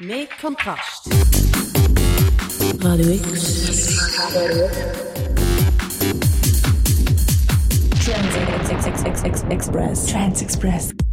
Mehr Kontrast. Radio X. Trans Express. Trans Express.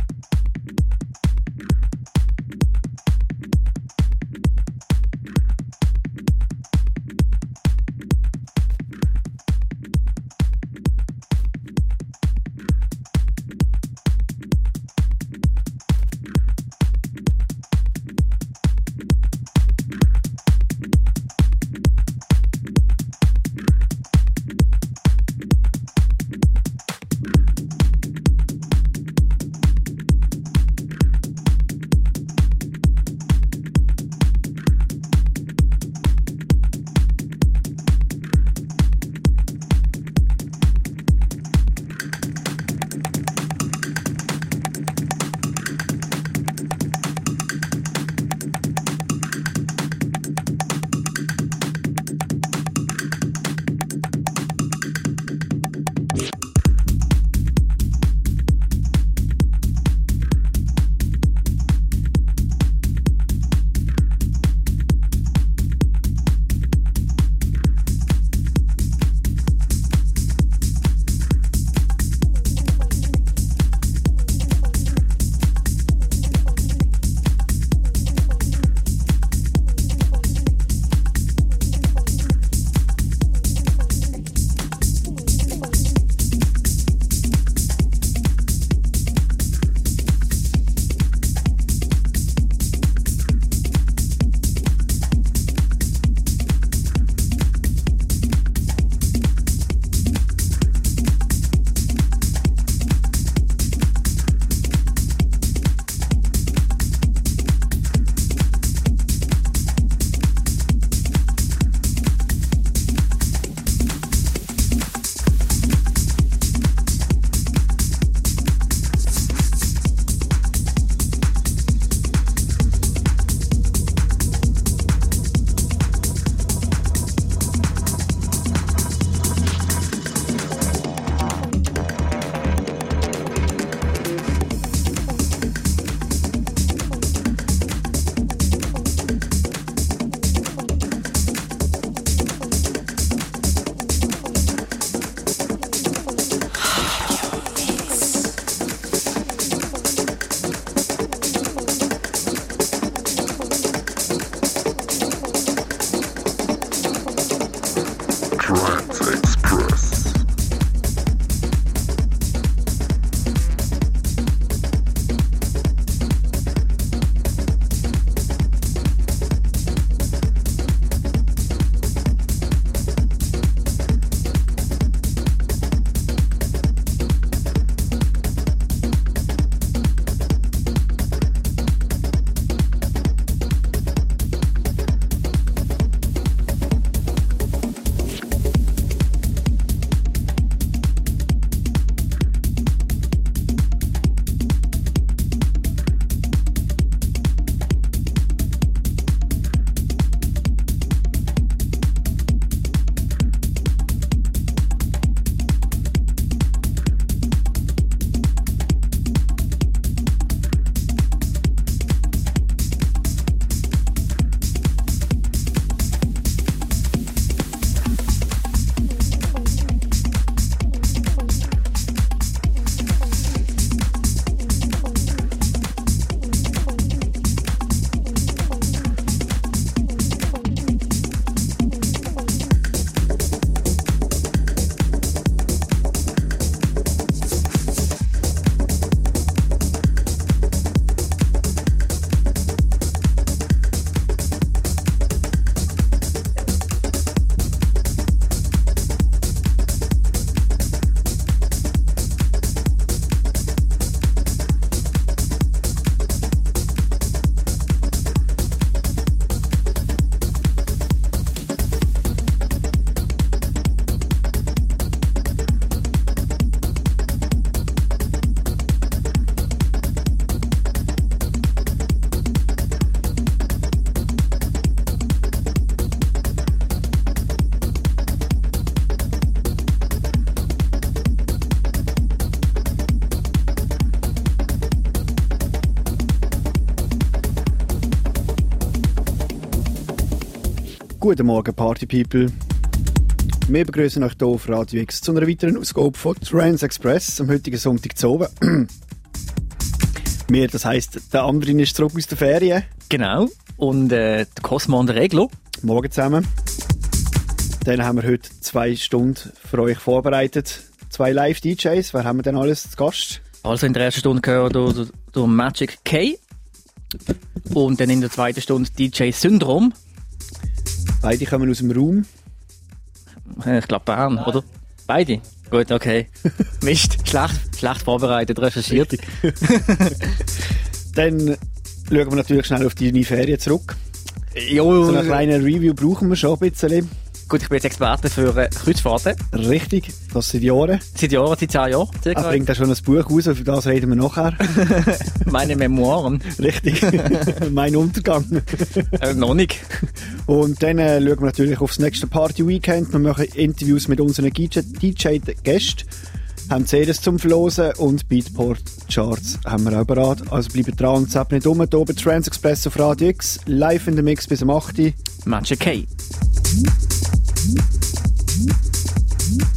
Guten Morgen, Party People. Wir begrüßen euch hier auf Radio X zu einer weiteren Ausgabe von Trans Express am heutigen Sonntag zu oben. Wir, das heisst, der andere ist zurück aus der Ferien. Genau. Und äh, der Cosmo und der Reglo. Morgen zusammen. Dann haben wir heute zwei Stunden für euch vorbereitet. Zwei Live-DJs. Wer haben wir denn alles zu Gast? Also in der ersten Stunde gehört durch, durch Magic K. Und dann in der zweiten Stunde DJ Syndrom. Beide kommen aus dem Raum. Äh, Ich glaube Bern, oder? Beide? Gut, okay. Mist, schlecht, schlecht vorbereitet, recherchiert. Dann schauen wir natürlich schnell auf deine Ferien zurück. Jo, So eine kleine Review brauchen wir schon ein bisschen. Gut, ich bin jetzt Experte für äh, Kreuzfahrten. Richtig, das sind Jahren. Seit Jahren, seit zehn Jahren. Er circa. bringt auch schon ein Buch raus, für das reden wir nachher. Meine Memoiren. Richtig, mein Untergang. Äh, noch nicht. Und dann äh, schauen wir natürlich aufs nächste Party-Weekend. Wir machen Interviews mit unseren DJ-Gästen, haben CDs zum Verlosen und Beatport-Charts haben wir auch bereit. Also bleibt dran und zapp nicht um. Hier bei Trans Express auf Radio X, live in der Mix bis um 8 Uhr. Magic K. Mm-hmm. Mm-hmm.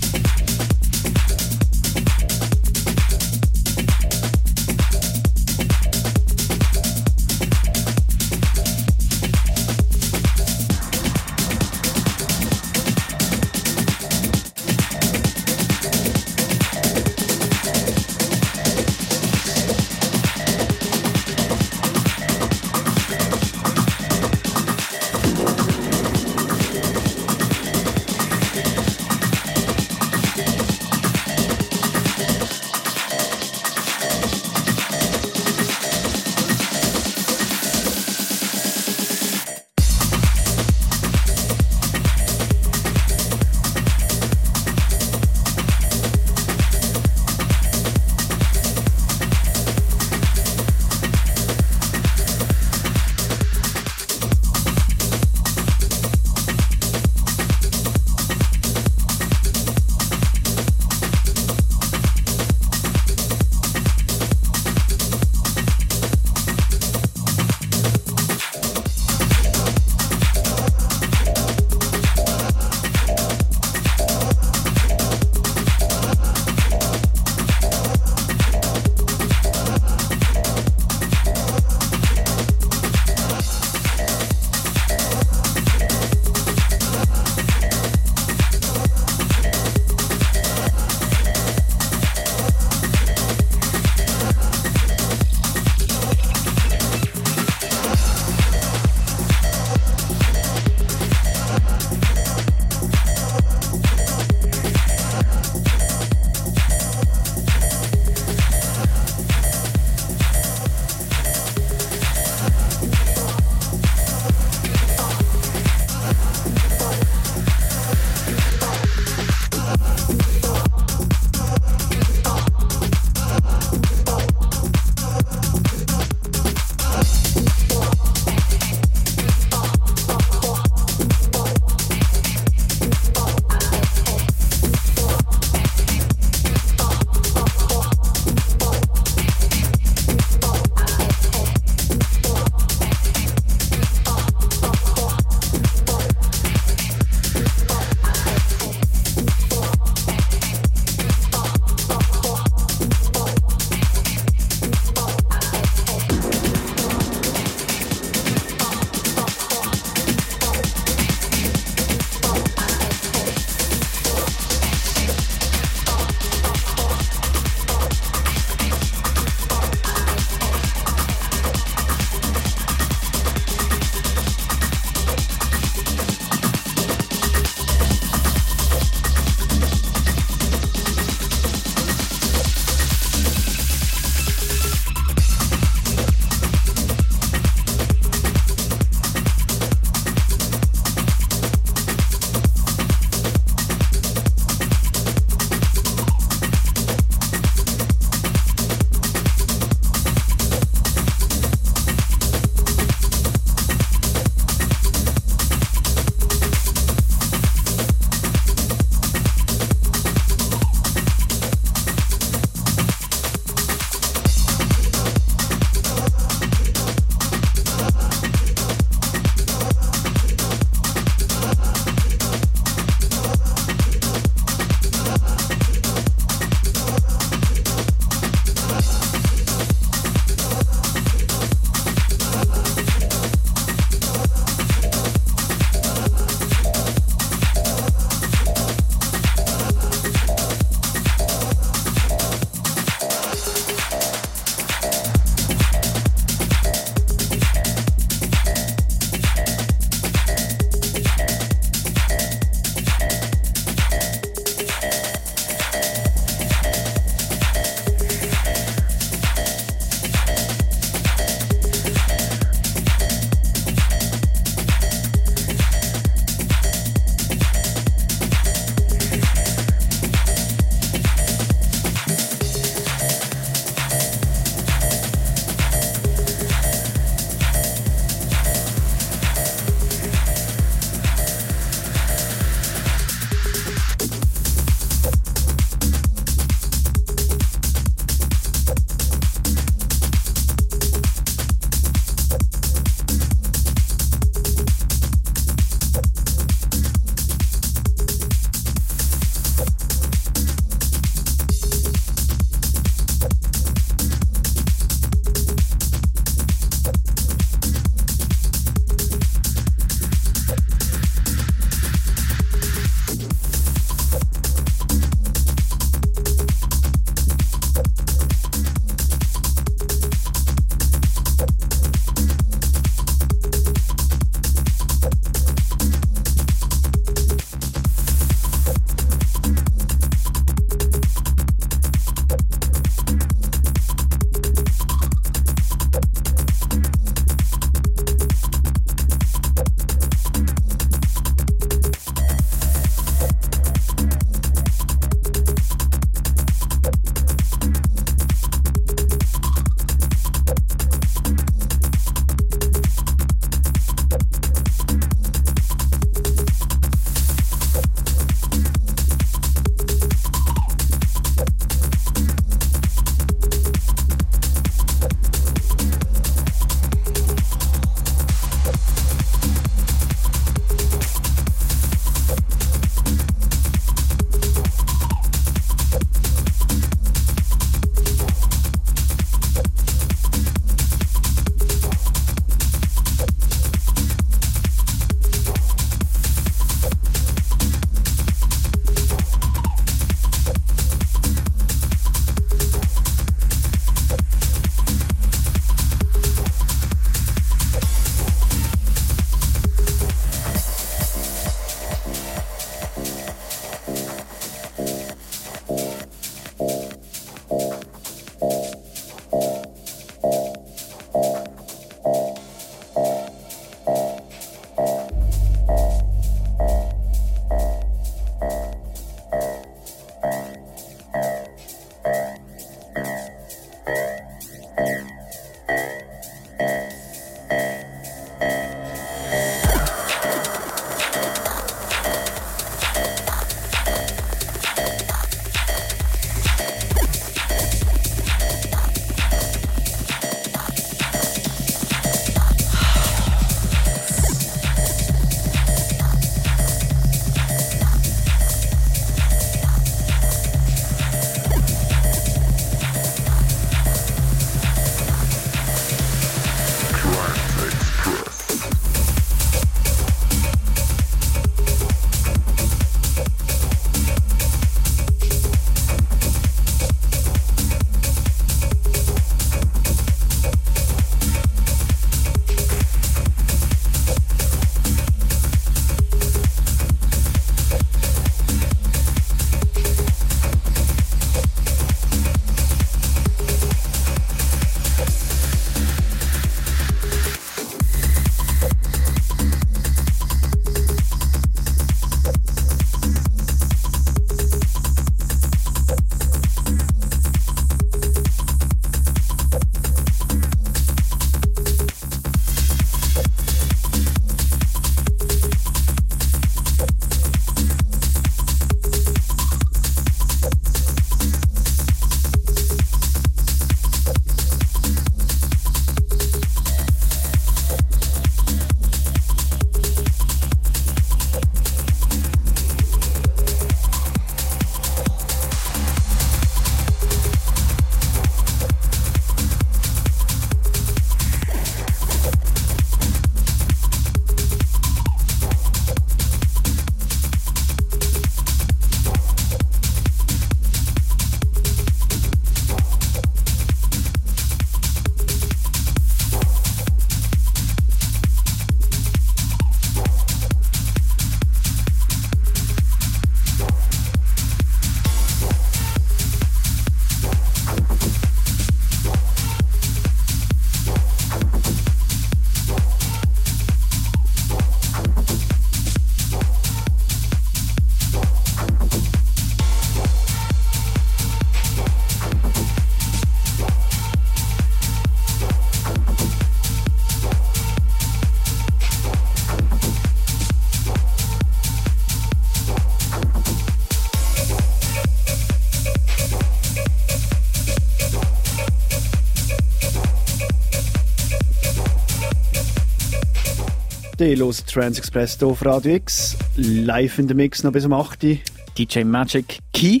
Ihr hört Trans Express hier auf Radio X. Live in der Mix noch bis um 8 Uhr. DJ Magic Key.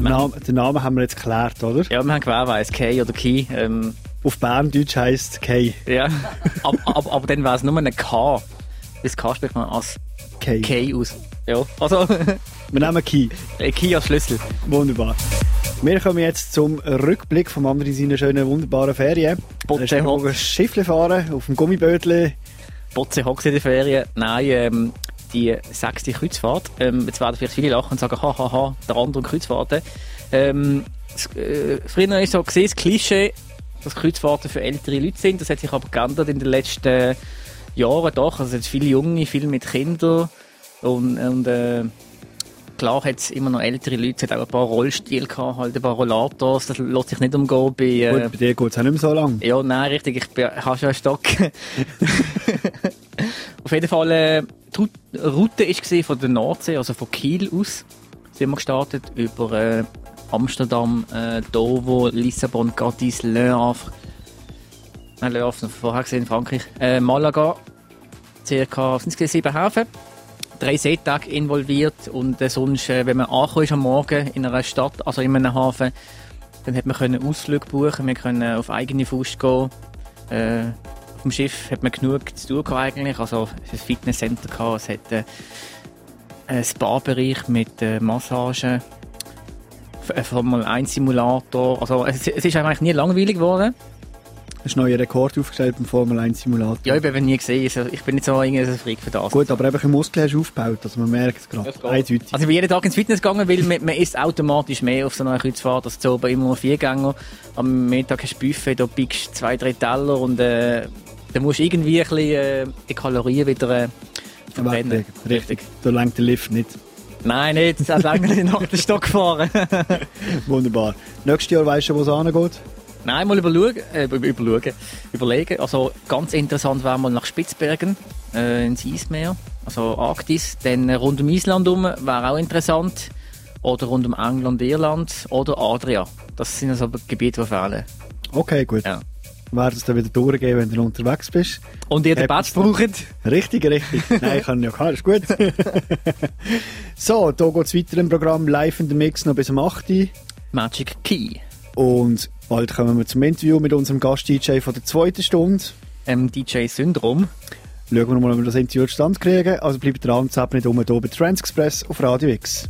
Name, den Namen haben wir jetzt geklärt, oder? Ja, wir haben gewährweise Key oder Key. Ähm, Auf Berndeutsch heisst K. ja. aber, aber, aber dann wäre es nur ein K. Das K spricht man als K. K aus. Ja, also Wir nehmen Key. äh, Key als Schlüssel. Wunderbar. Wir kommen jetzt zum Rückblick vom anderen seiner schönen, wunderbaren Ferien. Botze Er ist ein Schiffle fahren auf dem Gummibötli. Botze hockt in der Ferien. Nein, ähm, die sechste Kreuzfahrt. Ähm, jetzt werden vielleicht viele lachen und sagen, hahaha, ha, ha, der andere Kreuzfahrten. Ähm, das, äh, früher war so gesehen, das Klischee, dass Kreuzfahrten für ältere Leute sind. Das hat sich aber geändert in den letzten Jahren doch. Also es sind viele Junge, viele mit Kindern und, und äh, klar hat es immer noch ältere Leute, es hat auch ein paar Rollstühle gehabt, halt ein paar Rollators, das lässt sich nicht umgehen bei... Äh, Gut, bei dir geht es auch nicht mehr so lang. ja, nein, richtig. Ich bin, habe schon einen Stock. Auf jeden Fall, äh, die Route- war von der Nordsee, also von Kiel aus, sind wir gestartet, über äh, Amsterdam, äh, Dover, Lissabon, Cadiz, Le Havre. Nein, Le Havre, noch vorher gesehen in Frankreich. Äh, Malaga, circa, sind es sieben Häfen. Drei Seetage involviert und äh, sonst, äh, wenn man ist am Morgen in einer Stadt, also in einem Hafen, dann hat man können Ausflüge buchen, wir können auf eigene Faust gehen. Äh, auf dem Schiff hat man genug zu tun gehabt eigentlich, also es ein Fitnesscenter gehabt, es hat äh, einen Spa-Bereich mit äh, Massagen, ein Formel 1 Simulator, also es, es ist eigentlich nie langweilig geworden. Hast du neuen Rekord aufgestellt beim Formel 1 Simulator? Ja, ich habe nie gesehen, also ich bin nicht so irgendwie ein Freak für das. Gut, aber einfach ein Muskel hast du aufgebaut, also man merkt es gerade. Eindeutig. Also ich bin jeden Tag ins Fitness gegangen, weil man, man isst automatisch mehr auf so einer Kreuzfahrt als zu oben immer nur vier Gänger. Am Mittag hast du Buffet, da biegst du zwei, drei Teller und äh, dann musst du irgendwie ein bisschen äh, die Kalorien wieder äh, verbrennen. Weglegen. Richtig. Da lenkt der Lift nicht. Nein, nicht, das hat lange nach den Stock gefahren. Wunderbar. Nächstes Jahr weißt du, wo es angeht? Nein, mal überschauen, äh, über- überschauen, überlegen. Also ganz interessant wäre mal nach Spitzbergen, äh, ins Eismeer, also Arktis. Dann rund um Island herum wäre auch interessant. Oder rund um England, Irland oder Adria. Das sind also Gebiete, die fehlen. Okay, gut. Ja. Werden es dann wieder durchgehen, wenn du unterwegs bist. Und ihr den Batch braucht? Richtig, richtig. Nein, ich kann ja keinen, ist gut. so, da geht es weiter im Programm live in der Mix noch bis um 8 Uhr. Magic Key. Und bald kommen wir zum Interview mit unserem Gast-DJ von der zweiten Stunde. Ähm, DJ Syndrom. Schauen wir mal, ob wir das Interview zustande kriegen. Also bleibt dran, zapp nicht um, hier bei Transexpress auf Radio X.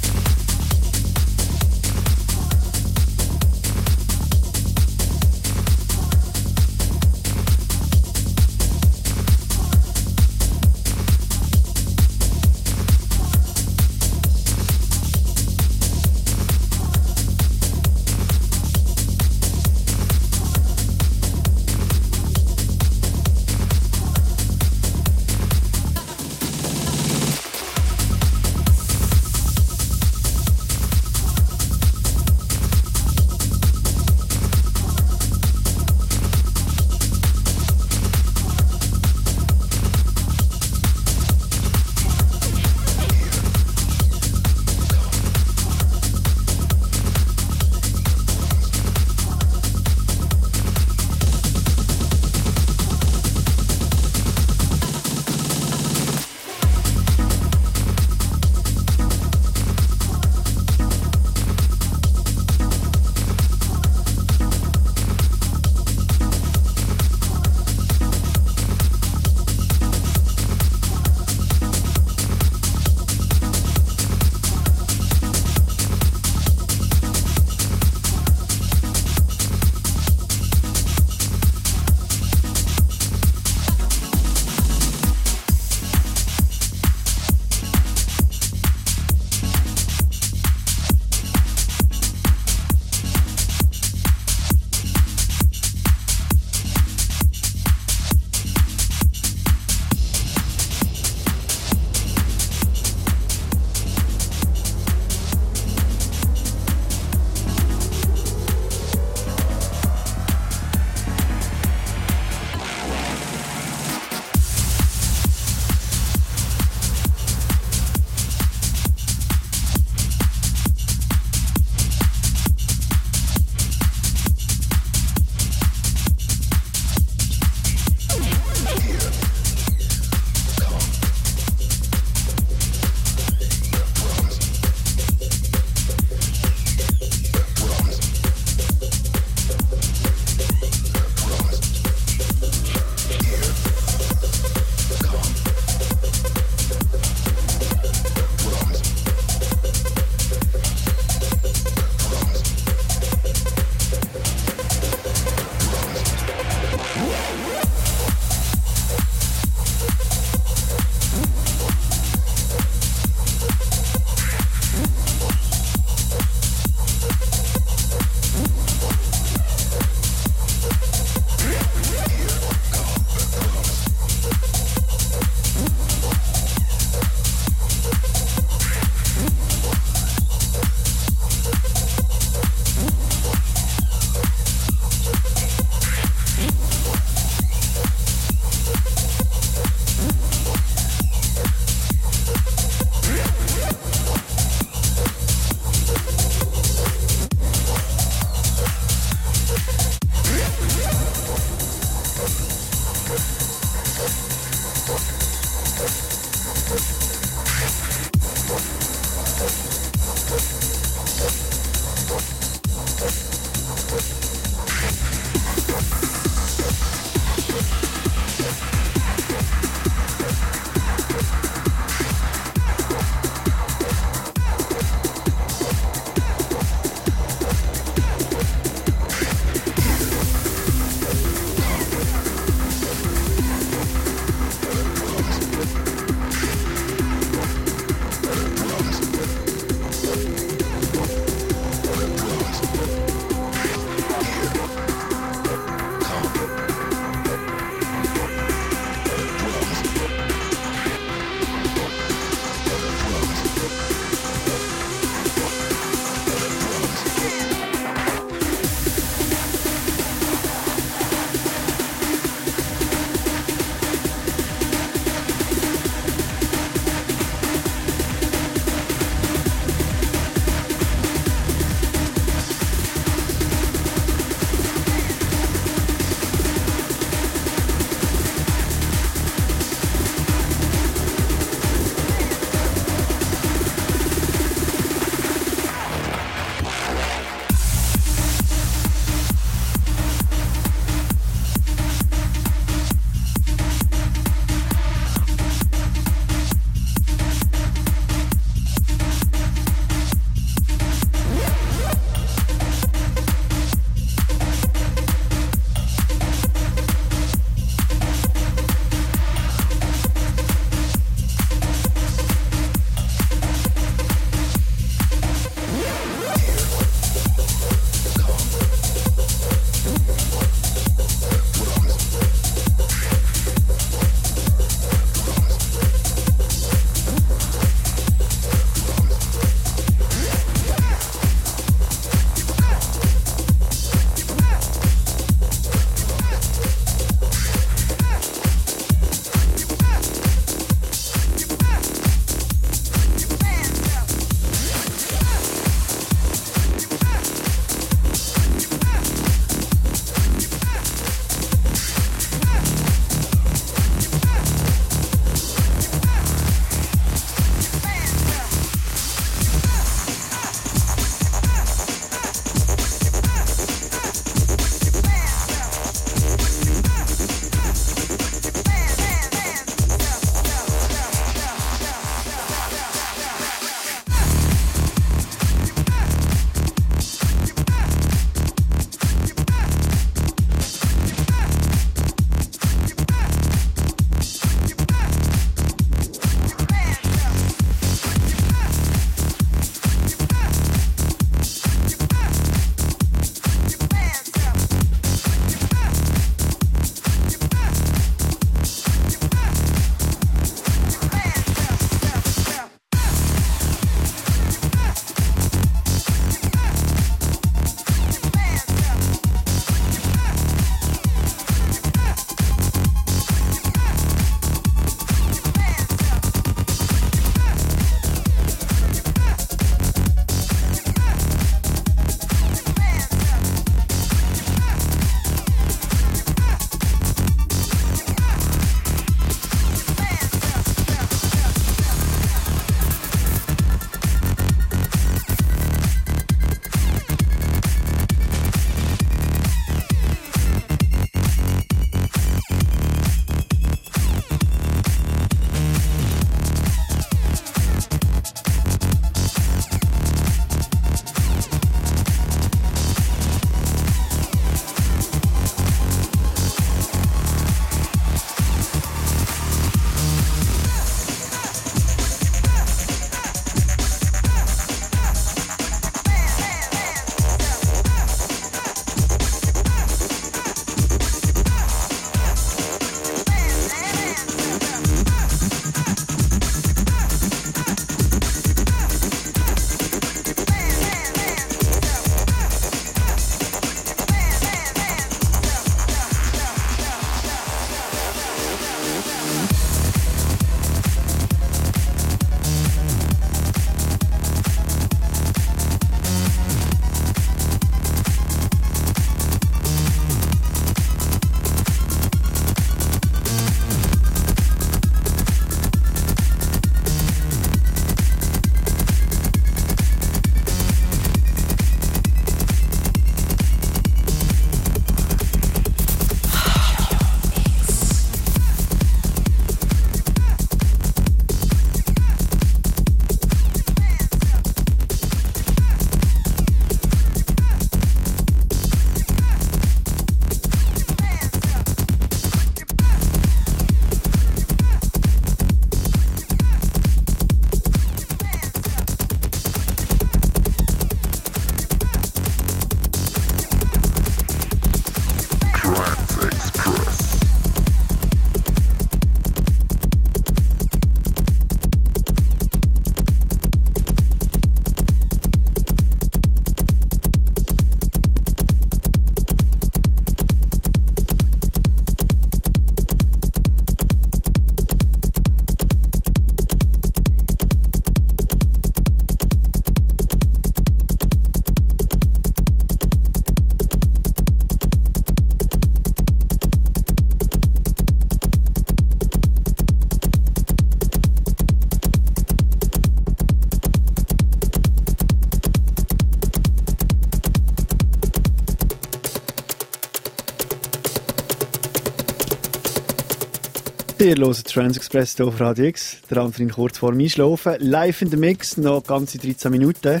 Ihr hört Transexpress hier auf Radio X. Der Anfang kurz vor dem Einschlafen. Live in der Mix, noch ganze 13 Minuten.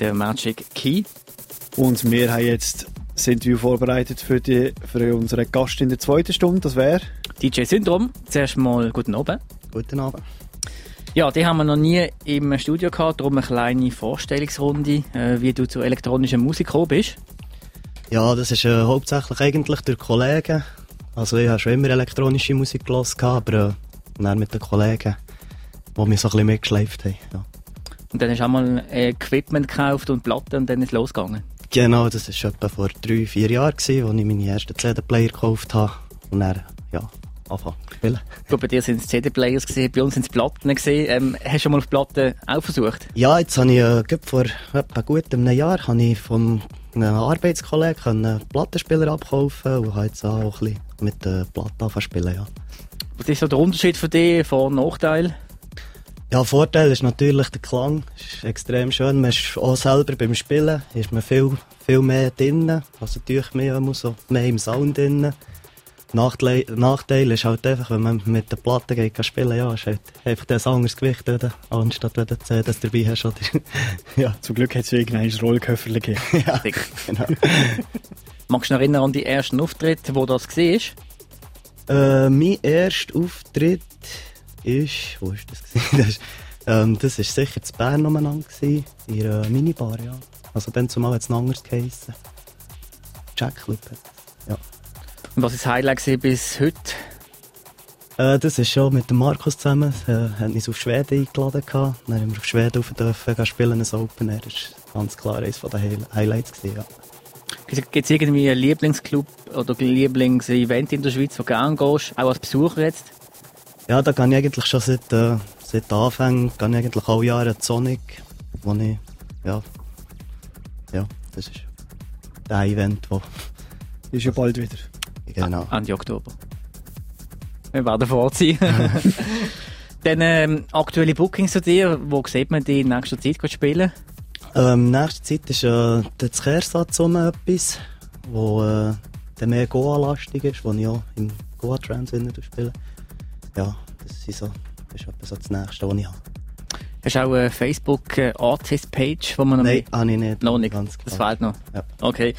Der Magic Key. Und wir haben jetzt das Interview vorbereitet für, die, für unseren Gast in der zweiten Stunde. Das wäre... DJ Syndrom. Zuerst mal guten Abend. Guten Abend. Ja, die haben wir noch nie im Studio gehabt, darum eine kleine Vorstellungsrunde, äh, wie du zur elektronischen Musik gekommen bist. Ja, das ist äh, hauptsächlich eigentlich durch Kollegen. Also ich habe schon immer elektronische Musik gehört, aber äh, mit den Kollegen, die mich so ein bisschen mitgeschleift haben. Ja. Und dann hast du auch mal Equipment gekauft und Platten und dann ist es losgegangen. Genau, das war etwa vor drei, vier Jahren, als ich meine ersten CD-Player gekauft habe. Und dann, ja, anfangen zu spielen. Gut, bei dir sind es CD-Players bei uns sind es Platten. Ähm, hast du schon mal auf Platten auch versucht? Ja, jetzt habe ich äh, vor etwa gut einem Jahr habe ich von einem Arbeitskollegen Plattenspieler abkaufen und habe jetzt auch ein bisschen mit der Platte spielen, ja. Was ist so der Unterschied für dich, und Nachteil? Ja, Vorteil ist natürlich der Klang. ist extrem schön. Man ist auch selber beim Spielen ist man viel, viel mehr drinnen. Also natürlich mehr, so mehr im Sound drinnen. Nachteil, Nachteil ist halt einfach, wenn man mit der Platte geht kann spielen, ja, ist halt einfach ein anderes Gewicht, oder? anstatt wenn du das dabei hast. Oder? ja. Zum Glück hat es irgendein Rollköffer gegeben. ja, genau. Magst du dich erinnern an die ersten Auftritte, wo das war? Äh, mein erster Auftritt ist, wo ist das das, ist, ähm, das ist sicher zu Bern umeinander gewesen, in einer Minibar, ja. Also dann zumal hat es ein anderes geheissen. Jack Club ja. Und was ist das Highlight bis heute? Äh, das ist schon mit dem Markus zusammen. Er hat uns auf Schweden eingeladen. Gehabt. Dann haben wir auf Schweden auf dürfen spielen, ein Open Air. Das war ganz klar eines der Highlights. Gewesen, ja. Gibt es irgendwie einen Lieblingsclub oder Lieblingsevent in der Schweiz, wo du gerne gehst, auch als Besucher jetzt? Ja, da gehe ich eigentlich schon seit, äh, seit Anfang, gehe ich eigentlich alle Jahre Sonic, wo ich, ja, ja, das ist der Event, wo... Ist ja bald wieder. Genau. Ende Oktober. Wir werden vor sein. Dann ähm, aktuelle Bookings zu dir, wo sieht man die in nächster Zeit spielen? Ähm, nächste Zeit ist äh, der Kehrsatz um etwas, wo äh, der mehr Goa-lastig ist, wo ich auch im Goa-Trans spiele. Ja, das ist, so, das ist etwa so das Nächste, was ich habe. Hast du auch eine Facebook-Artist-Page, wo man noch Nein, habe ich nicht. Noch nicht, ganz das fehlt noch. Ja. Okay.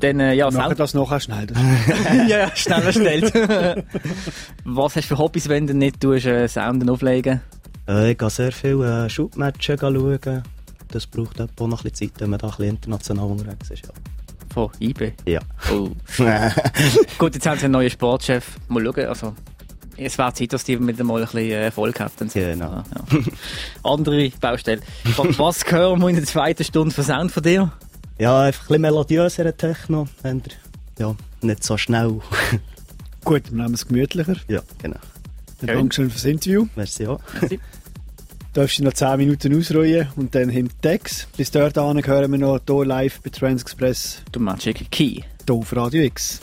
Dann, äh, ja, Machen das nachher schnell. ja, ja, schnell erstellt. Was hast du für Hobbys, wenn du nicht tust, äh, Sounden auflegen? Äh, ich gehe sehr viel äh, Shootmatchen schauen. Das braucht auch noch ein bisschen Zeit, wenn man da ein bisschen international unterwegs ist. Ja. Von IB? Ja. Oh. Gut, jetzt haben sie einen neuen Sportchef. Mal schauen, also... Es wäre Zeit, dass die mit einmal ein bisschen Erfolg hätten. Genau. Ja, ja. Andere Baustelle. Was hören wir in der zweiten Stunde für Sound von dir? Ja, einfach ein bisschen melodiöser Techno. Ja, nicht so schnell. Gut, wir nehmen es gemütlicher. Ja, genau. Dann Dankeschön fürs Interview. Merci auch. Merci. Darfst du noch 10 Minuten ausruhen und dann hinter Text. Bis dort hören wir noch hier live bei Transexpress. Du Magic Key. Hier auf Radio X.